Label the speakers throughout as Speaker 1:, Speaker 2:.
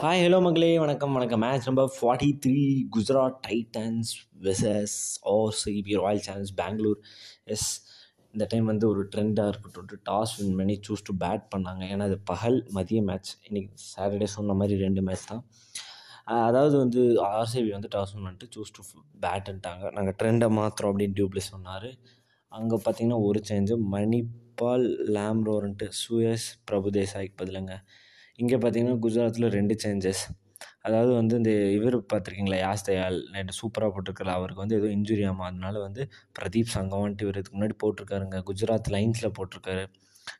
Speaker 1: Hi hello மகளே. வணக்கம் வணக்கம். Match number forty three Gujarat Titans versus R CB Royal Challenge Bangalore S இந்த time வந்து ஒரு ட்ரெண்டாக இருக்கட்டும். டாஸ் வின் பண்ணி சூஸ் டு பேட் பண்ணாங்க. ஏன்னா அது பகல் மதிய மேட்ச் இன்றைக்கி சாட்டர்டே சொன்ன மாதிரி ரெண்டு மேட்ச் தான். அதாவது வந்து ஆர்சிபி வந்து டாஸ் வின் பண்ணிட்டு சூஸ் டு பேட்டுன்ட்டாங்க நாங்கள் ட்ரெண்டை மாத்திரம் அப்படின்னு டியூப்ளேஸ் சொன்னார். அங்கே பார்த்தீங்கன்னா ஒரு சேஞ்சு மணிபால் லேம்ரோன்ட்டு சுயஸ் பிரபுதேசாய்க்கு பதிலுங்க. இங்கே பார்த்தீங்கன்னா குஜராத்தில் ரெண்டு சேஞ்சஸ் அதாவது வந்து இந்த இவர் பார்த்துருக்கீங்களா யாஸ் தயால் நேற்று சூப்பராக போட்டிருக்கல அவருக்கு வந்து ஏதோ இன்ஜுரி ஆமாம் அதனால வந்து பிரதீப் சங்கவான்ட்டு இவர் இதுக்கு முன்னாடி போட்டிருக்காருங்க. குஜராத் லைன்ஸில் போட்டிருக்காரு.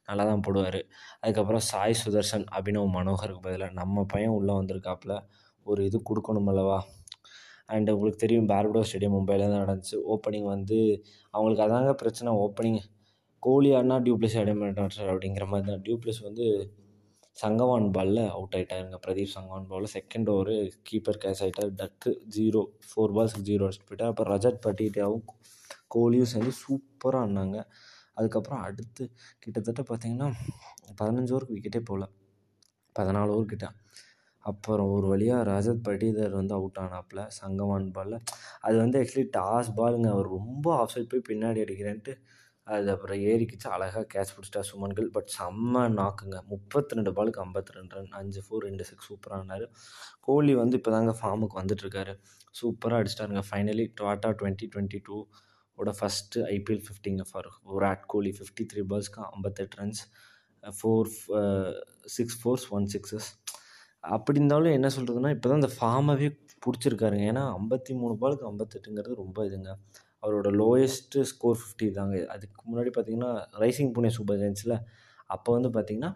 Speaker 1: நல்லா தான் போடுவார். அதுக்கப்புறம் சாய் சுதர்ஷன் அபினவ் மனோகருக்கு பதிலாக நம்ம பையன் உள்ளே வந்திருக்காப்புல ஒரு இது கொடுக்கணும் அல்லவா? அண்ட் உங்களுக்கு தெரியும் பார்படோ ஸ்டேடியம் மும்பையில் தான் நடந்துச்சு. ஓப்பனிங் வந்து அவங்களுக்கு அதாங்க பிரச்சனை ஓப்பனிங் கோலி ஆடினா டியூப்ளஸ் ஆட மாட்டார் சார் அப்படிங்கிற மாதிரி தான் டியூப்ளஸ் வந்து சங்கவான் பாலில் அவுட் ஆகிட்டாருங்க பிரதீப் சங்கவான் பாலில் செகண்ட் ஓவர் கீப்பர் கேஷ் ஆகிட்டார் டக்கு ஜீரோ ஃபோர் பால்ஸ்க்கு ஜீரோ அடிச்சுட்டு போயிட்டார். அப்புறம் ரஜத் பட்டிட்டாவும் கோலியும் சேர்ந்து சூப்பராக ஆடினாங்க. அதுக்கப்புறம் அடுத்து கிட்டத்தட்ட பார்த்தீங்கன்னா பதினஞ்சு ஓவருக்கு விக்கெட்டே போகல பதினாலு ஓவர் கிட்ட. அப்புறம் ஒரு வழியாக ரஜத் பட்டிதர் வந்து அவுட் ஆனாப்புல. சங்கவான் பாலில் அது வந்து ஆக்சுவலி டாஸ் பாலுங்க அவர் ரொம்ப ஆஃப் சைட் போய் பின்னாடி அடிக்கிறேன்ட்டு அது அப்புறம் ஏறிக்கிச்சு அழகாக கேட்ச் பிடிச்சிட்டா சுமன்கள். பட் செம்ம நாக்குங்க முப்பத்தி ரெண்டு பாலுக்கு ஐம்பத்தி ரெண்டு ரன் அஞ்சு ஃபோர் ரெண்டு சிக்ஸ் சூப்பராக ஆனார் கோலி வந்து இப்போ தாங்க ஃபார்முக்கு வந்துட்டுருக்காரு. சூப்பராக அடிச்சிட்டாருங்க. Finally Tata twenty twenty two ஓட first IPL ஃபிஃப்டிங்க for Virat Kohli fifty three பால்ஸ்க்கு ஐம்பத்தெட்டு runs four six fours one sixes அப்படி இருந்தாலும் என்ன சொல்கிறதுனா இப்போ தான் இந்த ஃபார்மாகவே பிடிச்சிருக்காருங்க. ஏன்னா ஐம்பத்தி மூணு பாலுக்கு ஐம்பத்தெட்டுங்கிறது ரொம்ப இதுங்க. அவரோட லோயஸ்ட்டு ஸ்கோர் ஃபிஃப்டி தாங்க. அதுக்கு முன்னாடி பார்த்தீங்கன்னா ரைசிங் புனே சூப்பர் ஜெயின்ஸில் அப்போ வந்து பார்த்தீங்கன்னா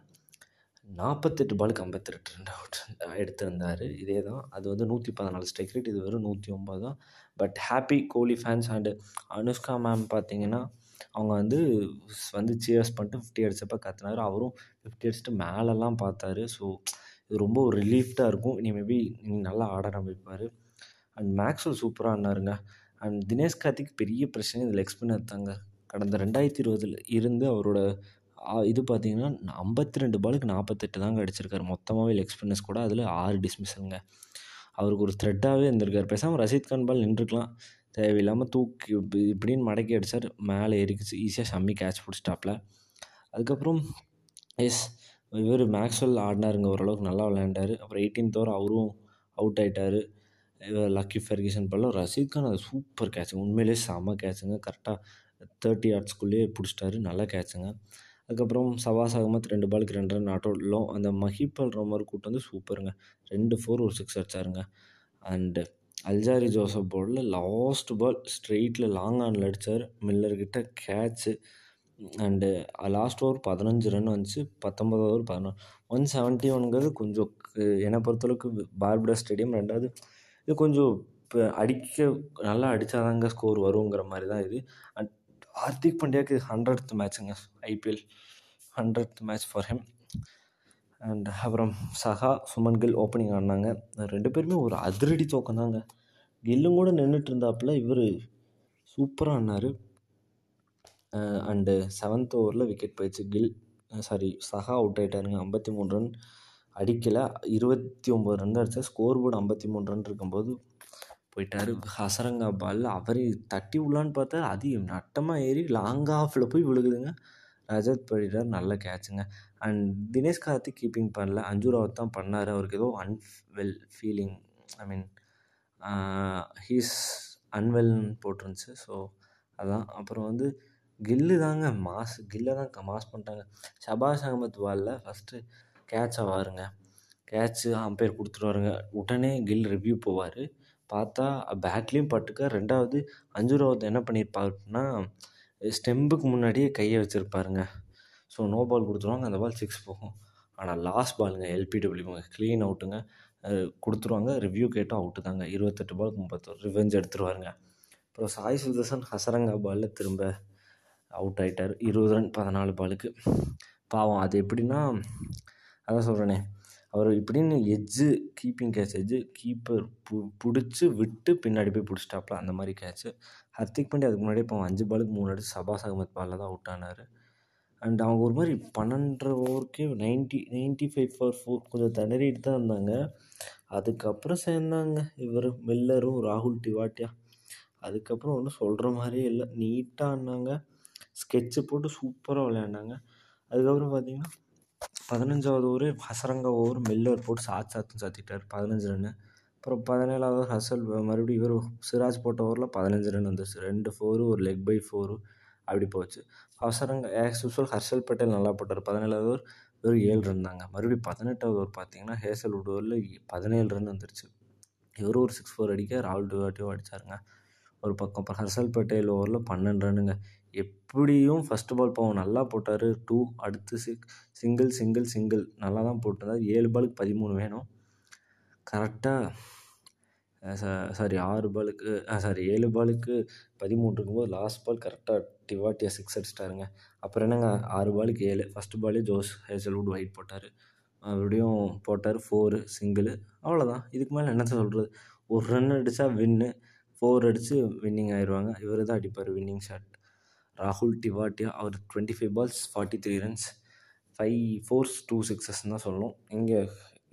Speaker 1: நாற்பத்தெட்டு பாலுக்கு ஐம்பத்தெட்டு ரன் அவுட் எடுத்திருந்தார். இதே தான். அது வந்து நூற்றி பதினாலு ஸ்ட்ரைக் ரேட் இது வெறும் நூற்றி ஒம்பது தான். But happy Kohli fans and Anushka ma'am பார்த்தீங்கன்னா அவங்க வந்து வந்து சியர்ஸ் பண்ணிட்டு ஃபிஃப்டி அடித்தப்போ கத்துனாரு. அவரும் ஃபிஃப்டி அடிச்சுட்டு மேலெல்லாம் பார்த்தாரு ஸோ இது ரொம்ப ஒரு ரிலீஃப்டாக இருக்கும். இனி மேபி இனி நல்லா ஆட ஆரம்பிப்பார். அண்ட் மேக்ஸ்வெல் சூப்பராக ஆனாருங்க அண்ட் தினேஷ் கார்த்திக் பெரிய பிரச்சனை இதில் எக்ஸ்பிளைன் எடுத்தாங்க. கடந்த ரெண்டாயிரத்தி இருபதில் இருந்து அவரோட இது பார்த்திங்கன்னா ஐம்பத்தி ரெண்டு பாலுக்கு நாற்பத்தெட்டு தாங்க அடிச்சிருக்காரு. மொத்தமாகவே லெக் ஸ்பின்னர்ஸ் கூட அதில் ஆறு டிஸ்மிஷலுங்க அவருக்கு ஒரு த்ரெட்டாகவே இருந்திருக்கார். பேசாமல் ரஷீத் கான் பால் நின்றுக்கலாம் தேவையில்லாமல் தூக்கி இப்படின்னு மடக்கி அடிச்சார். மேலே எரிக்குச்சு ஈஸியாக சம்மி கேட்ச் பிடிச்சிட்டாப்ல. அதுக்கப்புறம் எஸ் இவர் மேக்ஸ்வெல் ஆடினாருங்க. ஓரளவுக்கு நல்லா விளையாண்டார். அப்புறம் எயிட்டீன்த் ஓவர் அவரும் அவுட் ஆகிட்டார் லக்கி ஃபெர்கிசன் பாலும் ரஷீத் கான் அது சூப்பர் கேட்சுங்க உண்மையிலேயே செம கேட்சுங்க கரெக்டாக தேர்ட்டி யார்ட்ஸ்குள்ளேயே பிடிச்சிட்டாரு. நல்லா கேட்சுங்க அதுக்கப்புறம் சவாஸ் அகமத் ரெண்டு பாலுக்கு ரெண்டு ரன் ஆட்டோ அந்த மஹிபால் ரோமர் கூட்டம் வந்து சூப்பருங்க ரெண்டு ஃபோர் ஒரு சிக்ஸ் அடிச்சாருங்க. அண்டு அல்ஜாரி ஜோசப் போர்டில் லாஸ்ட் பால் ஸ்ட்ரெயிட்டில் லாங் ஆனில் அடித்தார் மில்லர்கிட்ட கேட்ச்சு அண்டு லாஸ்ட் ஓவர் பதினஞ்சு ரன் வந்துச்சு. பத்தொம்பது ஓவர் பதினொன்று. ஒன் செவன்ட்டி ஒன்ங்கிறது கொஞ்சம் என்னை பொறுத்தளவுக்கு பார்படா ஸ்டேடியம் ரெண்டாவது இது கொஞ்சம் இப்போ அடிக்க நல்லா அடித்தாதாங்க ஸ்கோர் வருங்கிற மாதிரி தான் இது. அண்ட் ஹார்திக் பாண்டியாக்கு hundred மேட்ச்சுங்க IPL hundred match for him and அப்புறம் சஹா சுமன் கில் ஓப்பனிங் ஆடினாங்க. ரெண்டு பேருமே ஒரு அதிரடி தோக்கம் தாங்க கில்லும் கூட நின்றுட்டு இருந்தாப்புல இவர் சூப்பராக ஆடினார். அண்டு செவன்த் ஓவரில் விக்கெட் போயிடுச்சு. கில் சாரி சஹா அவுட் ஆகிட்டாருங்க ஐம்பத்தி மூணு ரன் அடிக்கலை. இருபத்தி ஒம்பது ரன் அடித்தா ஸ்கோர் போர்டு ஐம்பத்தி மூணு ரன் இருக்கும்போது போயிட்டார் ஹசரங்கா பாலில். அவர் தட்டி உள்ளான்னு பார்த்தா அது நட்டமாக ஏறி லாங் ஆஃபில் போய் விழுகுதுங்க. ரஜத் படிடார் நல்ல கேட்சுங்க அண்ட் தினேஷ் கார்த்திக் கீப்பிங் பண்ணல. அஞ்சு ராவத் தான் பண்ணார். அவருக்கு ஏதோ unwell feeling I mean he's அன்வெல்னு போட்டிருந்துச்சு. ஸோ அதான். அப்புறம் வந்து கில்லு தாங்க. மாஸ் கில்லை தான் மாஸ் பண்ணிட்டாங்க. ஷபாஷ் அகமத் பாலில் ஃபஸ்ட்டு கேட்ச் ஆவாருங்க கேட்ச்சு அம்பையர் கொடுத்துருவாருங்க உடனே கில் ரிவ்யூ போவார். பார்த்தா பேட்லேயும் பட்டுக்க ரெண்டாவது அஞ்சு ராவத் என்ன பண்ணியிருப்பாருன்னா ஸ்டெம்புக்கு முன்னாடியே கையை வச்சுருப்பாருங்க. ஸோ நோ பால் கொடுத்துருவாங்க. அந்த பால் சிக்ஸ் போகும். ஆனால் லாஸ்ட் பாலுங்க எல்பிடபிள்யூங்க க்ளீன் அவுட்டுங்க கொடுத்துருவாங்க. ரிவ்யூ கேட்டும் அவுட்டு தாங்க. இருபத்தெட்டு பாலுக்கு முப்பத்தோரு ரிவெஞ்ச் எடுத்துருவாருங்க அப்புறம் சாய் சுதர்சன் ஹசரங்கா பாலில் திரும்ப அவுட் ஆகிட்டார் இருபது ரன் பதினாலு பாலுக்கு பாவம் அது எப்படின்னா அதான் சொல்கிறேனே அவர் இப்படின்னு edge keeping catch edge keeper பு பிடிச்சி விட்டு பின்னாடி போய் பிடிச்சிட்டாப்ல அந்த மாதிரி கேட்ச்சு ஹர்திக் பாண்டியா அதுக்கு முன்னாடி இப்போ அஞ்சு பாலுக்கு மூணு அடிச்சு சபாஸ் அகமத் பாலில் தான் அவுட் ஆனார். அண்ட் அவங்க ஒரு மாதிரி பன்னெண்டரை ஓவருக்கே ninety ninety five for four கொஞ்சம் திணறிட்டு தான் இருந்தாங்க. அதுக்கப்புறம் சேர்ந்தாங்க இவர் மில்லரும் ராகுல் டிவாட்டியா அதுக்கப்புறம் ஒன்றும் சொல்கிற மாதிரியே இல்லை. நீட்டாக ஆடினாங்க ஸ்கெட்சு போட்டு சூப்பராக விளையாண்டாங்க. அதுக்கப்புறம் பார்த்திங்கன்னா பதினஞ்சாவது ஓவர் ஹசரங்கா ஓவர் மில்லர் போட்டு சாத் சாத்துன்னு சாத்திட்டார். பதினஞ்சு ரன்னு அப்புறம் பதினேழாவது ஹசல் மறுபடியும் இவர் சிராஜ் போட்ட ஓவரில் பதினஞ்சு ரன் வந்துச்சு ரெண்டு ஃபோரு ஒரு லெக் பை ஃபோரு அப்படி போச்சு. ஹசரங்க ஆஸ் யூஸ்வல் ஹர்ஷல் பட்டேல் நல்லா போட்டார். பதினேழாவது ஓவர் வெறும் ஏழு ரன் தாங்க. மறுபடியும் பதினெட்டாவது ஓவர் பார்த்தீங்கன்னா ஹேசல்வுட் ஓவரில் பதினேழு ரன் வந்துருச்சு. இவர் ஒரு சிக்ஸ் ஃபோர் அடிக்க ராகுல் டிவாட்டியும் அடித்தாருங்க ஒரு பக்கம். இப்போ ஹர்ஷல் பட்டேல் ஓவரில் பன்னெண்டு ரன்னுங்க எப்படியும் ஃபஸ்ட்டு பால் பாவம் நல்லா போட்டார். டூ அடுத்து சிக் சிங்கிள் சிங்கிள் சிங்கிள் நல்லா தான் போட்டிருந்தார். ஏழு பாலுக்கு பதிமூணு வேணும். கரெக்டாக சாரி ஆறு பாலுக்கு சாரி ஏழு பாலுக்கு பதிமூணு இருக்கும்போது லாஸ்ட் பால் கரெக்டாக டிவாட்டியா சிக்ஸ் அடிச்சிட்டாருங்க. அப்புறம் என்னங்க? ஆறு பாலுக்கு ஏழு. ஃபஸ்ட்டு பாலே ஜோஸ் ஹேசல்வுட் ஒயிட் போட்டார். மறுபடியும் போட்டார் ஃபோரு சிங்கிள் அவ்வளோதான் இதுக்கு மேலே என்ன சொல்கிறது ஒரு ரன் அடித்தா வின்னு ஃபோர் அடித்து வின்னிங் ஆயிடுவாங்க இவர் தான் அடிப்பார் வின்னிங் ஷாட் ராகுல் டிவாட்டியா அவர் twenty five balls forty three runs five fours two சிக்ஸஸ்ன்னு தான் சொல்லணும். இங்கே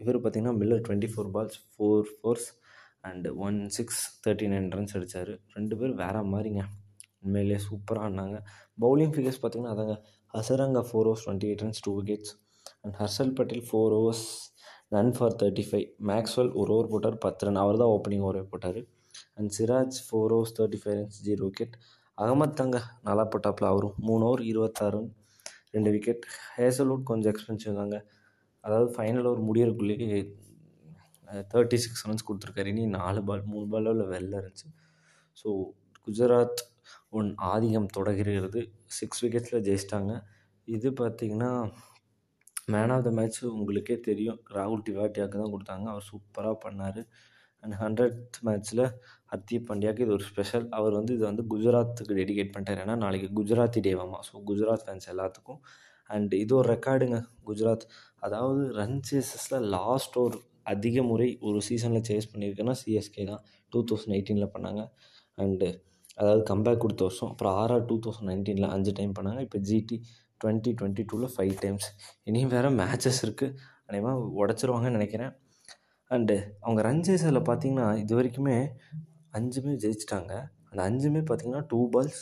Speaker 1: இவர் பார்த்திங்கன்னா Miller twenty four balls four fours and one six thirty nine runs அடித்தார் ரெண்டு பேர் வேறு மாதிரிங்க. உண்மையிலேயே சூப்பராக ஆடினாங்க. பவுலிங் ஃபிகர்ஸ் பார்த்திங்கன்னா அதாங்க Hasaranga four overs twenty eight runs two wickets and Harshal Patel four overs run for thirty five Maxwell ஒரு ஓவர் போட்டார் பத்து ரன் அவர் தான் ஓப்பனிங் ஓவரே போட்டார். And Siraj four overs thirty five runs zero wicket Ahmed தங்க நல்லா போட்டாப்பில் அவரும் மூணு ஓவர் இருபத்தாறு ரெண்டு விக்கெட் ஹேசல்வுட் கொஞ்சம் எக்ஸ்பென்சிவ் தாங்க. அதாவது ஃபைனல் ஓவர் முடியறக்குள்ளேயே தேர்ட்டி சிக்ஸ் ரன்ஸ் கொடுத்துருக்காரு. இனி நாலு பால் மூணு பாலில் வெளில இருந்துச்சு ஸோ குஜராத் ஒன் ஆதிக்கம் தொடர்கிறது. சிக்ஸ் விக்கெட்ஸில் ஜெயிச்சிட்டாங்க. இது பார்த்திங்கன்னா மேன் ஆஃப் த மேட்ச் உங்களுக்கே தெரியும். ராகுல் டிவாட்டியாவுக்கு தான் கொடுத்தாங்க. அவர் சூப்பராக பண்ணார். அண்ட் ஹண்ட்ரட் மேட்ச்சில் ஹர்திக் பாண்டியாவுக்கு இது ஒரு ஸ்பெஷல் அவர் வந்து இதை வந்து குஜராத்துக்கு டெடிகேட் பண்ணிட்டார். ஏன்னா நாளைக்கு குஜராத்தி டேவாமா ஸோ குஜராத் ஃபேன்ஸ் எல்லாத்துக்கும். அண்ட் இது ஒரு ரெக்கார்டுங்க குஜராத். அதாவது ரன் சேசஸில் லாஸ்ட் ஒரு அதிக முறை ஒரு சீசனில் சேஸ் பண்ணியிருக்கேன்னா சிஎஸ்கே தான். டூ தௌசண்ட் எயிட்டீனில் பண்ணாங்க. அண்டு அதாவது கம்பேக் கொடுத்த வருஷம். அப்புறம் ஆர்ஆர் டூ தௌசண்ட் நைன்டீனில் அஞ்சு டைம் பண்ணாங்க. இப்போ ஜிடி டுவெண்ட்டி டுவெண்ட்டி டூவில் ஃபைவ் டைம்ஸ் இனியும் வேறு மேட்சஸ் இருக்குது அனைவா உடச்சிருவாங்கன்னு நினைக்கிறேன். அண்டு அவங்க ரன் சேஸில் பார்த்தீங்கன்னா இது வரைக்குமே அஞ்சுமே ஜெயிச்சிட்டாங்க. அந்த அஞ்சுமே பார்த்தீங்கன்னா two balls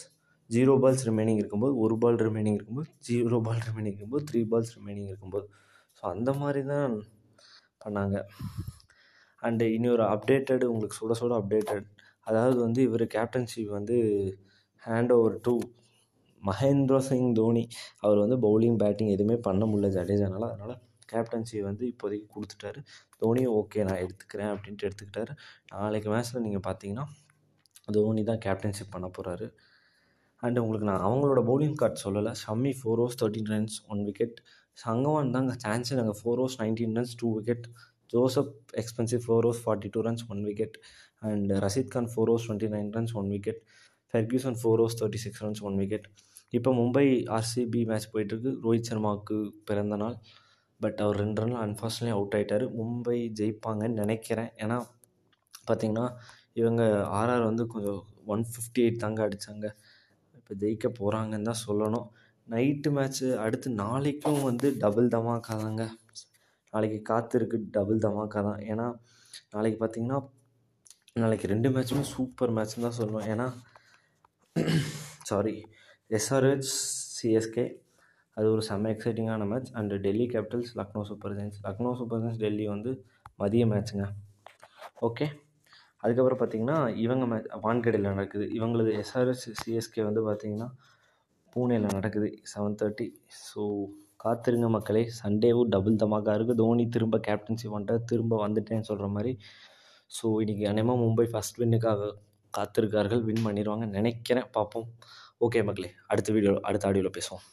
Speaker 1: zero balls remaining இருக்கும்போது ஒரு பால் ரிமைனிங் இருக்கும்போது ஜீரோ பால் ரிமைனிங் இருக்கும்போது த்ரீ பால்ஸ் ரிமைனிங் இருக்கும்போது. ஸோ அந்த மாதிரி தான் பண்ணாங்க. அண்டு இனி ஒரு அப்டேட்டடு உங்களுக்கு சுட சுட அப்டேட்டட் அதாவது வந்து இவர் கேப்டன்ஷிப் வந்து hand over to Mahendra Singh Dhoni. அவர் வந்து பவுலிங் பேட்டிங் எதுவுமே பண்ண முடியல ஜடேஜானால. அதனால் கேப்டன்சி வந்து இப்போதைக்கு கொடுத்துட்டாரு. தோனியும் ஓகே நான் எடுத்துக்கிறேன் அப்படின்ட்டு எடுத்துக்கிட்டாரு. நாளைக்கு மேட்ச்சில் நீங்கள் பார்த்தீங்கன்னா தோனி தான் கேப்டன்ஷிப் பண்ண போகிறாரு அண்டு உங்களுக்கு நான் அவங்களோட பவுலிங் கார்டு சொல்லலை. Shami four overs thirteen runs one wicket Sangwan தாங்க சான்ஸே நாங்கள் four overs nineteen runs two wicket Joseph expensive four overs forty two runs one wicket and Rashid Khan four overs twenty nine runs one wicket Ferguson four overs thirty six runs one wicket இப்போ Mumbai RCB match போயிட்டுருக்கு ரோஹித் சர்மாவுக்கு பிறந்த நாள். But அவர் ரெண்டு Ranil unfortunately out ஆகிட்டார் மும்பை ஜெயிப்பாங்கன்னு நினைக்கிறேன். ஏன்னா பார்த்திங்கன்னா இவங்க ஆர்ஆர் வந்து கொஞ்சம் ஒன் ஃபிஃப்டி எயிட் தாங்க அடித்தாங்க இப்போ ஜெயிக்க போகிறாங்கன்னு தான் சொல்லணும். நைட்டு மேட்ச்சு அடுத்து நாளைக்கும் வந்து டபுள் தமாக்கா தாங்க. நாளைக்கு காத்திருக்கு டபுள் தமாக்கா தான். ஏன்னா நாளைக்கு பார்த்திங்கன்னா நாளைக்கு ரெண்டு மேட்ச்சுமே சூப்பர் மேட்ச்னு தான் சொல்லுவேன் ஏன்னா சாரி எஸ்ஆர்ஹெச் சிஎஸ்கே அது ஒரு செம்ம எக்ஸைட்டிங்கான match and Delhi Capitals Lucknow Super Giants Lucknow Super Giants Delhi வந்து மதிய மேட்ச்சுங்க ஓகே அதுக்கப்புறம் பார்த்திங்கன்னா இவங்க மேட்ச் வான்கடையில் நடக்குது. இவங்களது எஸ்ஆர்எஸ் சிஎஸ்கே வந்து பார்த்திங்கன்னா பூனேயில் நடக்குது. செவன் தேர்ட்டி ஸோ காத்திருங்க மக்களே. சண்டேவும் டபுள் தமாக்கா இருக்குது தோனி திரும்ப கேப்டன்சி பண்ணிட்டார் திரும்ப வந்துட்டேன்னு சொல்கிற மாதிரி. ஸோ இன்றைக்கி அநேகமாக மும்பை ஃபஸ்ட் வின்னுக்காக காத்திருக்கார்கள். வின் பண்ணிடுவாங்க நினைக்கிறேன். பார்ப்போம். ஓகே மக்களே. அடுத்த வீடியோ அடுத்த ஆடியோவில் பேசுவோம்.